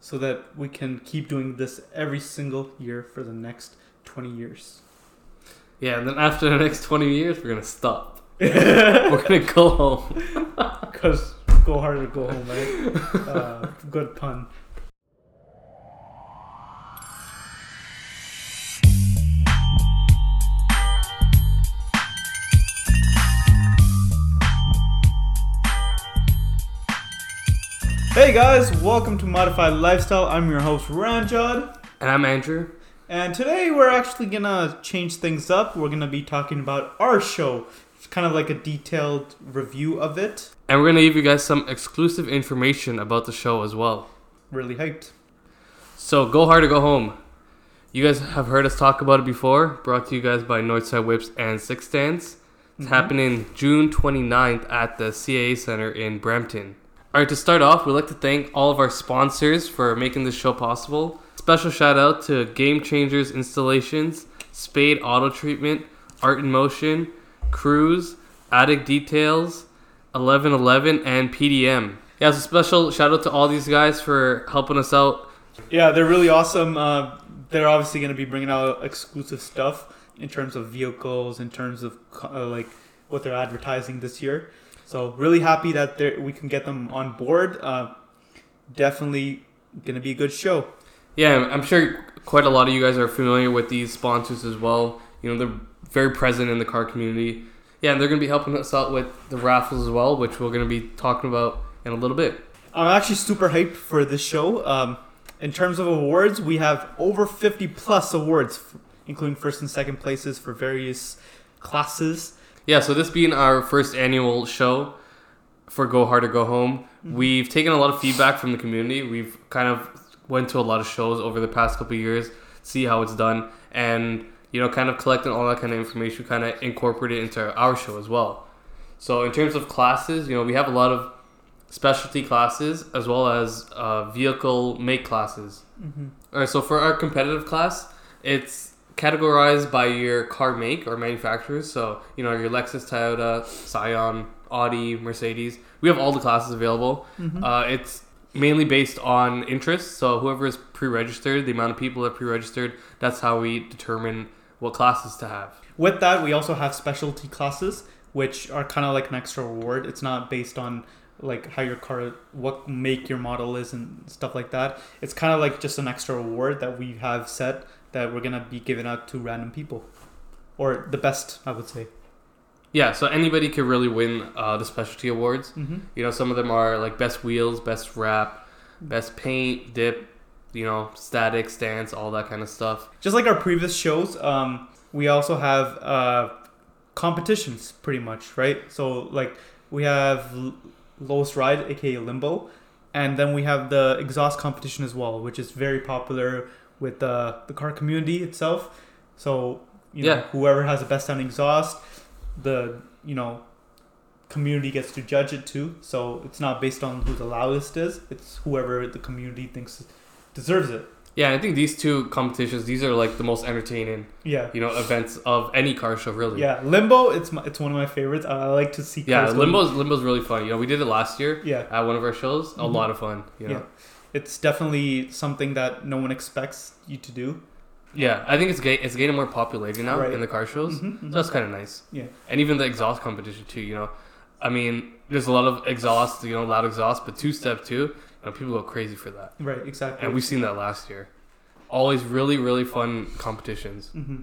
so that we can keep doing this every single year for the next 20 years. Yeah, and then after the next 20 years, we're going to stop. we're going to go home. Because go hard or go home, right? Uh, good pun. Hey guys, welcome to Modified Lifestyle. I'm your host Ranjad, And I'm Andrew. and today we're actually gonna change things up. We're gonna be talking about our show. It's kind of like a detailed review of it. And we're to give you guys some exclusive information about the show as well. Really hyped. So, Go Hard or Go Home. You guys have heard us talk about it before. Brought to you guys by Northside Whips and Six Stance. It's Mhm. happening June 29th at the CAA Center in Brampton. All right, to start off, we'd like to thank all of our sponsors for making this show possible. Special shout out to Game Changers Installations, Spade Auto Treatment, Art in Motion, Cruz, Attic Details, 1111, and PDM. Yeah, so special shout out to all these guys for helping us out. Yeah, they're really awesome. Uh, they're obviously going to be bringing out exclusive stuff in terms of vehicles, in terms of uh, like what they're advertising this year. So really happy that we can get them on board. Uh, definitely to be a good show. Yeah, I'm sure quite a lot of you guys are familiar with these sponsors as well. You know, they're very present in the car community. Yeah, and they're to be helping us out with the raffles as well, which we're to be talking about in a little bit. I'm actually super hyped for this show. Um, in terms of awards, we have over 50 plus awards, including first and second places for various classes. Yeah, so this being our first annual show for Go Hard or Go Home, we've taken a lot of feedback from the community. We've kind of went to a lot of shows over the past couple of years, see how it's done, and you know, kind of collecting all that kind of information, kind of incorporate it into our show as well. So in terms of classes, you know, we have a lot of specialty classes as well as uh, vehicle make classes. Mm-hmm. All right, so for our competitive class, it's categorized by your car make or manufacturers. So, you know, your Lexus, Toyota, Scion, Audi, Mercedes. We have all the classes available. Mm-hmm. Uh, it's mainly based on interest. So, whoever is pre registered, the amount of people that pre registered, that's how we determine what classes to have. With that, we also have specialty classes, which are kind of like an extra reward. It's not based on like how your car, what make your model is, and stuff like that. It's kind of like just an extra reward that we have set that we're gonna be giving out to random people, or the best, I would say. Yeah, so anybody could really win uh, the specialty awards. Mm-hmm. You know, some of them are like best wheels, best wrap, best paint, dip, you know, static, stance, all that kind of stuff. Just like our previous shows, um, we also have uh, competitions, pretty much, right? So like we have L- lowest ride, aka limbo, and then we have the exhaust competition as well, which is very popular with the the car community itself. So you know, Yeah. whoever has the best sounding exhaust, the you know community gets to judge it too. So it's not based on who the loudest is; it's whoever the community thinks deserves it. Yeah, I think these two competitions, these are like the most entertaining, Yeah. you know, events of any car show, really. Yeah, Limbo. It's my, it's one of my favorites. I, I like to see. Yeah, cars go- Limbo's Limbo's really fun. You know, we did it last year Yeah, at one of our shows. A Mhm. lot of fun. You know. Yeah. It's definitely something that no one expects you to do. Yeah, I think it's ga- it's gaining more popularity now Right. in the car shows. Mhm, So mhm. that's kind of nice. Yeah. And even the exhaust competition too. You know, I mean, there's a lot of exhaust. You know, loud exhaust, but two step too. You know, people go crazy for that. Right, exactly. And we've seen that last year. Always really, really fun competitions. hmm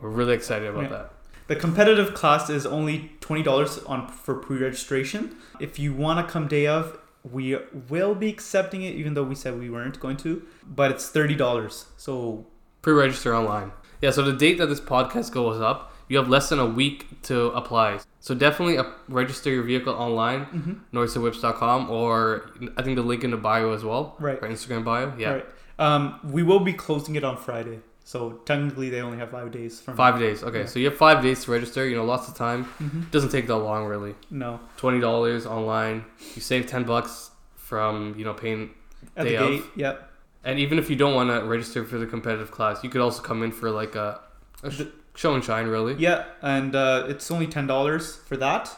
We're really excited about Yeah. that. The competitive class is only twenty dollars on for pre-registration. If you want to come day of, we will be accepting it, even though we said we weren't going to. But it's thirty dollars. So Pre-register online. Yeah, so the date that this podcast goes up, you have less than a week to apply. So definitely uh, register your vehicle online, mhm. northsidewhips.com, or I think the link in the bio as well, right, our Instagram bio. Yeah, right. Um, we will be closing it on Friday. So technically, they only have five days from five days. Okay, Yeah. so you have five days to register. You know, lots of time. Mhm. Doesn't take that long, really. No, Twenty dollars online. You save ten bucks from you know paying at Day the of. gate. Yep. And even if you don't want to register for the competitive class, you could also come in for like a, a sh- show and shine, really. Yeah, and uh, it's only ten dollars for that.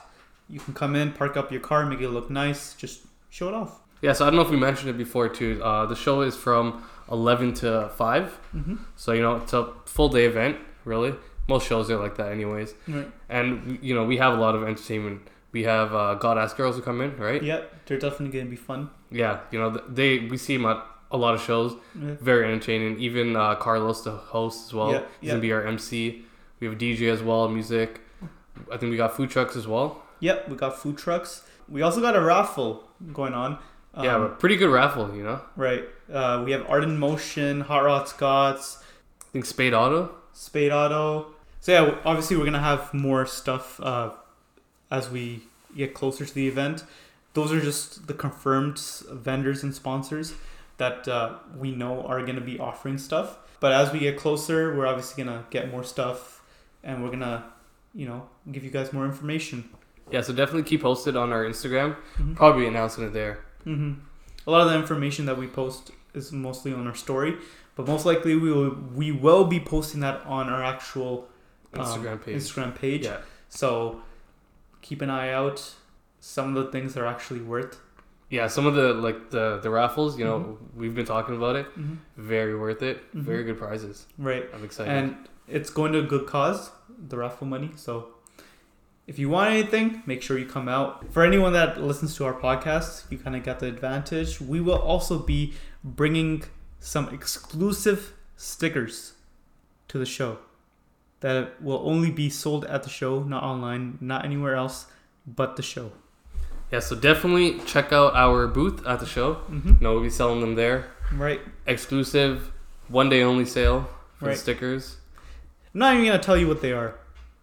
You can come in, park up your car, make it look nice, just show it off. Yeah, so I don't know if we mentioned it before too. Uh, the show is from 11 to 5. Mm-hmm. So, you know, it's a full day event, really. Most shows are like that, anyways. Right. And, you know, we have a lot of entertainment. We have uh, Goddess Girls who come in, right? Yep, they're definitely gonna be fun. Yeah, you know, they we see them at a lot of shows. Yeah. Very entertaining. Even uh, Carlos, the host as well, Yeah, he's yeah. gonna be our MC. We have a DJ as well, music. I think we got food trucks as well. Yep, we got food trucks. We also got a raffle going on. Um, yeah, but pretty good raffle, you know. right. Uh, we have Art in Motion, Hot Rod Scots, I think Spade Auto. Spade Auto. So yeah, obviously we're gonna have more stuff uh, as we get closer to the event. Those are just the confirmed vendors and sponsors that uh, we know are gonna be offering stuff. But as we get closer, we're obviously gonna get more stuff, and we're gonna, you know, give you guys more information. Yeah, so definitely keep posted on our Instagram. Mhm. Probably announcing it there. Hmm A lot of the information that we post is mostly on our story, but most likely we will we will be posting that on our actual um, Instagram page. Instagram page. Yeah. So keep an eye out. Some of the things are actually worth. Yeah, some of the like the the raffles, you know, Mm-hmm. we've been talking about it. Mhm. Very worth it. Very good prizes. Right, I'm excited. and it's going to a good cause, the raffle money. So if you want anything, make sure you come out. For anyone that listens to our podcast, you kind of got the advantage. We will also be bringing some exclusive stickers to the show that will only be sold at the show, not online, not anywhere else but the show. yeah, so definitely check out our booth at the show. Mm-hmm. You know, we'll be selling them there. Right. Exclusive, one day only sale for Right. the stickers. I'm not even gonna tell you what they are.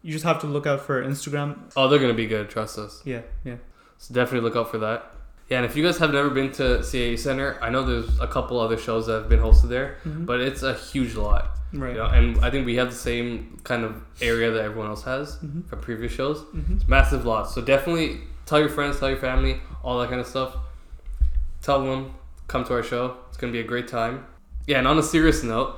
You just have to look out for Instagram. Oh, they're gonna be good. Trust us. Yeah, yeah. So definitely look out for that. Yeah, and if you guys have never been to CAA Center, I know there's a couple other shows that have been hosted there, Mhm. but it's a huge lot. right. You know, and I think we have the same kind of area that everyone else has Mhm. from previous shows. Mhm. It's massive lot. So definitely tell your friends, tell your family, all that kind of stuff. Tell them come to our show. It's gonna be a great time. Yeah, and on a serious note,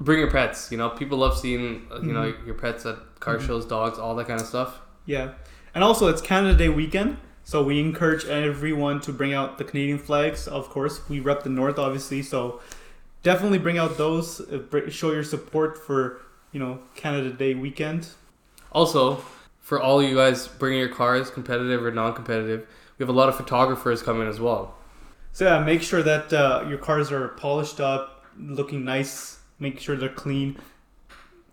bring your pets. You know, people love seeing uh, you know Mhm. your pets at car Mhm. shows, dogs, all that kind of stuff. Yeah, and also it's Canada Day weekend, so we encourage everyone to bring out the Canadian flags. Of course, we rep the North, obviously, so definitely bring out those. uh, Show your support for you know Canada Day weekend. Also, for all you guys bringing your cars, competitive or non-competitive, we have a lot of photographers coming as well. So yeah, make sure that uh, your cars are polished up, looking nice. Make sure they're clean,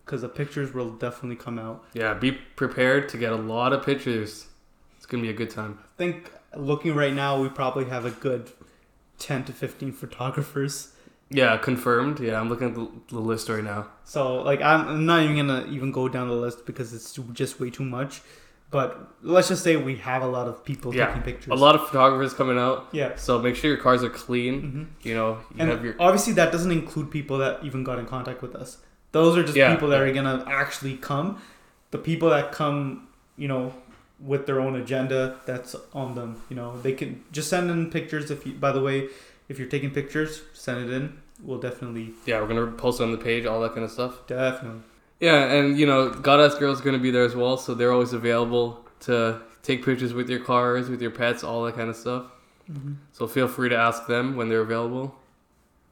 because the pictures will definitely come out. Yeah, be prepared to get a lot of pictures. It's gonna be a good time. I think looking right now, we probably have a good ten to fifteen photographers. Yeah, confirmed. Yeah, I'm looking at the, the list right now. So like I'm I'm not even gonna even go down the list because it's just way too much. But let's just say we have a lot of people Yeah, taking pictures. A lot of photographers coming out. Yeah. So make sure your cars are clean. hmm You know, you have And your obviously that doesn't include people that even got in contact with us. Those are just Yeah. people that are gonna actually come. The people that come, you know, with their own agenda, that's on them. You know, they can just send in pictures. If you, by the way, if you're taking pictures, send it in. We'll definitely, yeah. We're gonna post it on the page, all that kind of stuff. definitely. Yeah, and you know, Goddess Girl's gonna be there as well, so they're always available to take pictures with your cars, with your pets, all that kind of stuff. hmm So feel free to ask them when they're available.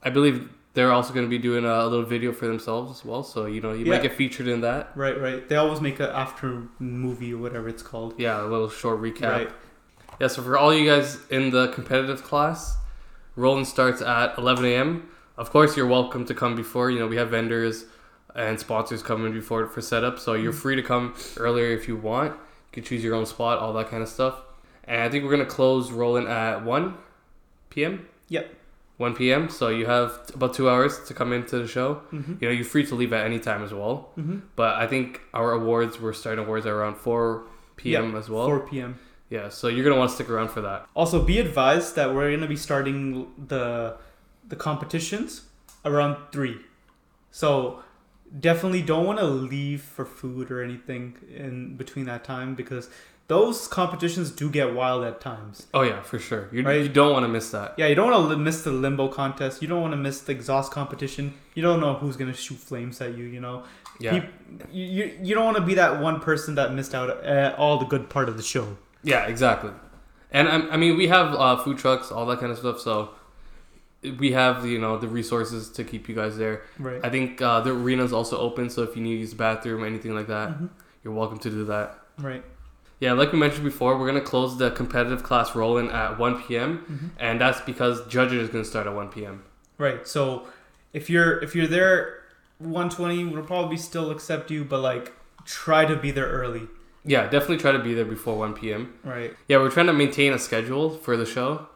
I believe they're also going to be doing a little video for themselves as well. So you know you Yeah. might get featured in that. Right, right. They always make a after movie or whatever it's called. Yeah, a little short recap. Right. Yeah, so for all you guys in the competitive class, rolling starts at 11 a.m. Of course, you're welcome to come before. You know we have vendors and sponsors coming before for setup, so you're Mhm. free to come earlier if you want. You can choose your own spot, all that kind of stuff. And I think we're gonna close rolling at 1 p.m. Yep. 1 p.m. So you have about two hours to come into the show. Mm-hmm. You know, you're free to leave at any time as well. Mm-hmm. But I think our awards, we're starting awards at around 4 p.m. as well. 4 p.m. Yeah, so you're gonna want to stick around for that. Also, be advised that we're gonna be starting the the competitions around three, so definitely don't want to leave for food or anything in between that time because those competitions do get wild at times. Oh yeah, for sure. You, Right. you don't want to miss that. Yeah, you don't want to miss the limbo contest. You don't want to miss the exhaust competition. You don't know who's gonna shoot flames at you. You know, Yeah, you, you you don't want to be that one person that missed out uh, all the good part of the show. yeah, exactly. And I, I mean, we have uh, food trucks, all that kind of stuff. So we have you know the resources to keep you guys there. Right. I think uh, the arena is also open, so if you need to use the bathroom or anything like that, Mhm. you're welcome to do that. Right. Yeah, like we mentioned before, we're gonna close the competitive class roll-in at 1 p.m. Mhm. and that's because judging is gonna start at 1 p.m. Right. So if you're if you're there 120, we'll probably still accept you, but like try to be there early. Yeah, definitely try to be there before 1 p.m. Right. Yeah, we're trying to maintain a schedule for the show.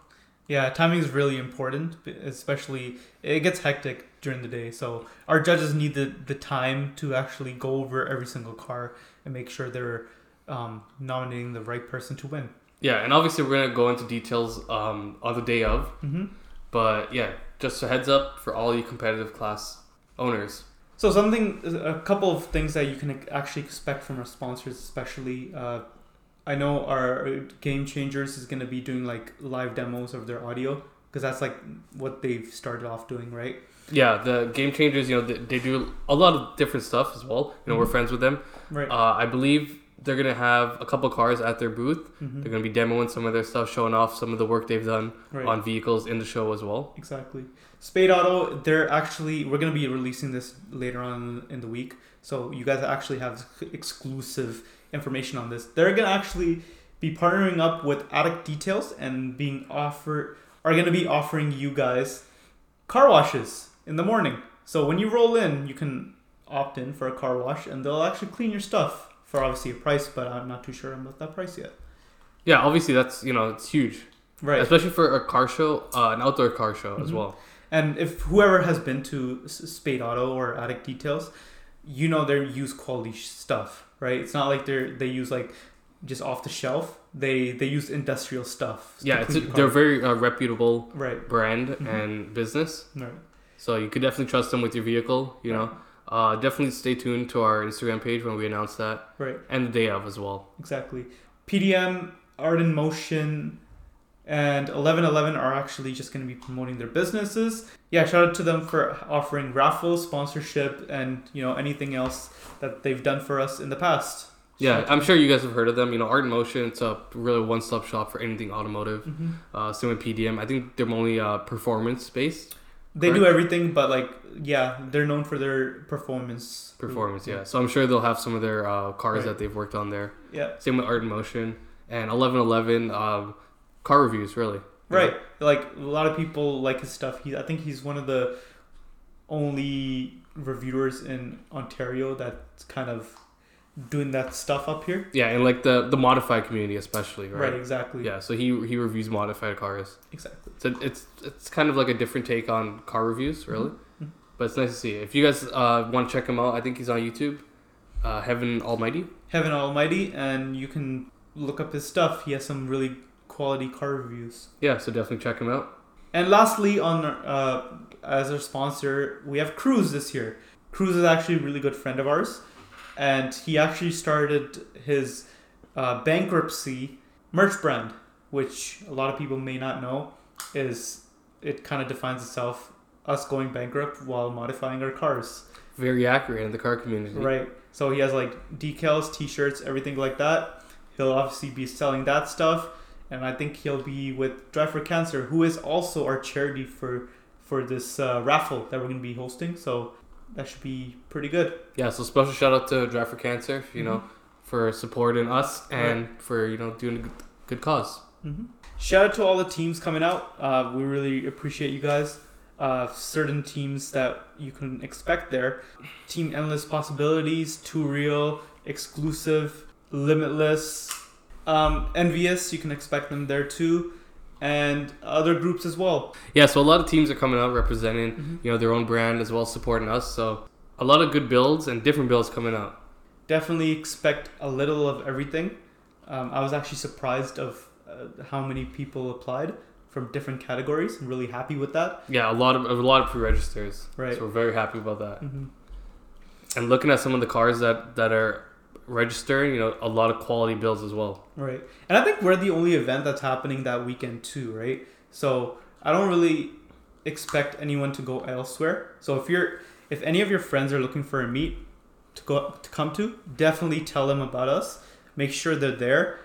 Yeah, timing is really important, especially it gets hectic during the day. So our judges need the, the time to actually go over every single car and make sure they're um, nominating the right person to win. Yeah, and obviously we're gonna go into details um, on the day of, hmm but yeah, just a heads up for all you competitive class owners. So something, a couple of things that you can actually expect from our sponsors, especially. Uh, I know our Game Changers is going to be doing like live demos of their audio because that's like what they've started off doing, right? Yeah, the game changers, you know, they, they do a lot of different stuff as well. You know, we're Mhm. friends with them. Right. Uh, I believe they're gonna have a couple cars at their booth. Mhm. They're gonna be demoing some of their stuff, showing off some of the work they've done Right. on vehicles in the show as well. Exactly. Spade Auto, they're actually we're gonna be releasing this later on in the week, so you guys actually have exclusive information on this. They're gonna actually be partnering up with Attic Details and being offer are gonna be offering you guys car washes in the morning. So when you roll in, you can opt in for a car wash, and they'll actually clean your stuff for obviously a price, but I'm not too sure about that price yet. Yeah, obviously that's you know it's huge, Right. especially for a car show, uh, an outdoor car show as Mhm. well. And if whoever has been to Spade Auto or Attic Details, you know they use quality stuff, right? It's not like they're they use like just off the shelf. They they use industrial stuff. Yeah, it's a, they're very uh, reputable right, brand Mhm. and business, right, so you could definitely trust them with your vehicle. You know, uh, definitely stay tuned to our Instagram page when we announce that, right, and the day of as well. exactly. PDM, Art in Motion, and Eleven Eleven are actually just going to be promoting their businesses. Yeah, shout out to them for offering raffles, sponsorship, and you know anything else that they've done for us in the past. Yeah, I'm sure you guys have heard of them. You know, Art in Motion. It's a really one-stop shop for anything automotive. hmm Uh, same with PDM. I think they're only uh, performance based They do everything, but like, yeah, they're known for their performance. performance. Yeah, so I'm sure they'll have some of their uh, cars Right. that they've worked on there. Yeah, Same with Art in Motion and 1111 um, car reviews. Really, right. Like a lot of people like his stuff. He, I think he's one of the only reviewers in Ontario that's kind of doing that stuff up here. Yeah, and like the the modified community especially, Right. right? exactly. Yeah, so he he reviews modified cars. exactly. So it's it's kind of like a different take on car reviews, really. Mhm. But it's nice to see. If you guys uh, want to check him out, I think he's on YouTube. Uh, Heaven Almighty. Heaven Almighty, and you can look up his stuff. He has some really quality car reviews. Yeah, so definitely check him out. And lastly, on uh, as our sponsor, we have Cruz this year. Cruz is actually a really good friend of ours, and he actually started his uh, bankruptcy merch brand, which a lot of people may not know is it kind of defines itself us going bankrupt while modifying our cars. Very accurate in the car community. Right. So he has like decals, t-shirts, everything like that. He'll obviously be selling that stuff, and I think he'll be with Drive for Cancer, who is also our charity for for this uh, raffle that we're gonna be hosting. So that should be pretty good. Yeah, so special shout out to Drive for Cancer, you know, Mm-hmm. for supporting us and for you know doing a good, good cause. hmm Shout out to all the teams coming out. Uh, we really appreciate you guys. Uh, certain teams that you can expect there: Team Endless Possibilities, Too Real, Exclusive, Limitless, um, Envious. You can expect them there too, and other groups as well. Yeah, so a lot of teams are coming out representing Mhm. you know their own brand as well as supporting us. So a lot of good builds and different builds coming out. Definitely expect a little of everything. Um, I was actually surprised of uh, how many people applied from different categories. I'm really happy with that. Yeah, a lot of a lot of pre-registers. Right. So we're very happy about that. hmm And looking at some of the cars that that are registering, you know, a lot of quality builds as well. Right. And I think we're the only event that's happening that weekend too, right? So I don't really expect anyone to go elsewhere. So if you're if any of your friends are looking for a meet to go to come to, definitely tell them about us. Make sure they're there.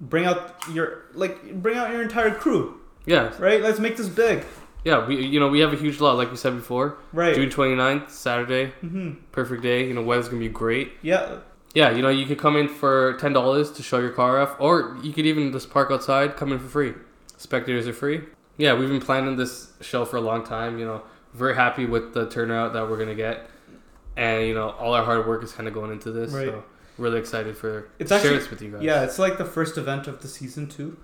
bring out your like bring out your entire crew, Yeah, right? Let's make this big, yeah. We you know we have a huge lot like we said before. right? June 29th, Saturday, hmm perfect day. You know weather's gonna be great. Yeah, Yeah, you know you could come in for ten dollars to show your car off, or you could even just park outside, come in for free. Spectators are free. Yeah, we've been planning this show for a long time. You know, very happy with the turnout that we're gonna get, and you know all our hard work is kind of going into this. Right. So really excited for It's share actually- this with you guys. yeah. It's like the first event of the season too.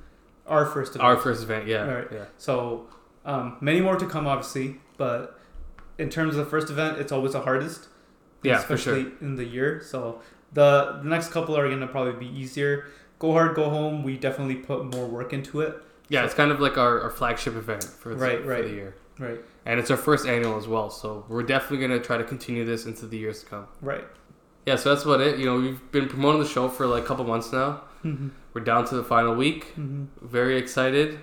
our first event. our first event. Yeah, Right. yeah. So um, many more to come, obviously. But in terms of the first event, it's always the hardest. Yeah, for especially in the year. So the the next couple are gonna probably be easier. Go hard, go home. We definitely put more work into it. Yeah, it's kind of like our, our flagship event for, the, Right, for right. the year. Right, And it's our first annual as well, so we're definitely going to try to continue this into the years to come. right. Yeah, so that's about it. You know, we've been promoting the show for like a couple months now. Mm-hmm. We're down to the final week. Mm-hmm. Very excited.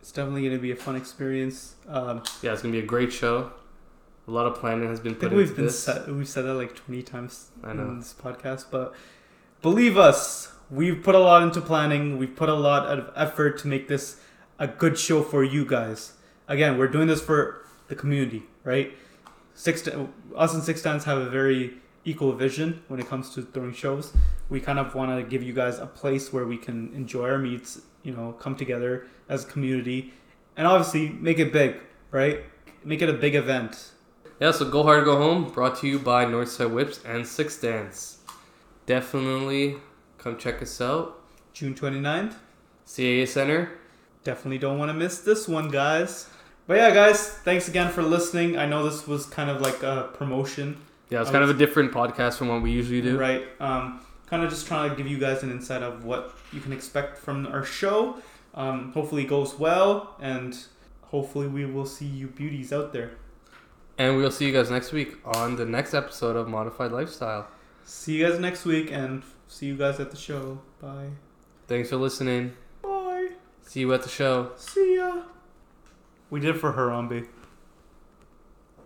It's definitely gonna be a fun experience. Um, Yeah, it's going to be a great show. A lot of planning has been I put think into we've been this. said, we've said that like twenty times I know. in this podcast, but believe us, we've put a lot into planning. We've put a lot of effort to make this a good show for you guys. Again, we're doing this for the community, right? Six us and Six Stance have a very equal vision when it comes to throwing shows. We kind of want to give you guys a place where we can enjoy our meets, you know, come together as a community, and obviously make it big, right? Make it a big event. Yeah, so Go Hard, Go Home, brought to you by Northside Whips and Six Stance. Definitely come check us out. June 29th. CAA Center. Definitely don't want to miss this one, guys. But yeah, guys, thanks again for listening. I know this was kind of like a promotion, Yeah, it's kind of a different podcast from what we usually do. right? Um, kind of just trying to give you guys an insight of what you can expect from our show. Um, hopefully, it goes well, and hopefully, we will see you beauties out there. And we'll see you guys next week on the next episode of Modified Lifestyle. See you guys next week, and see you guys at the show. Bye. Thanks for listening. Bye. See you at the show. See ya. We did it for Harambe.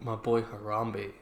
My boy Harambe.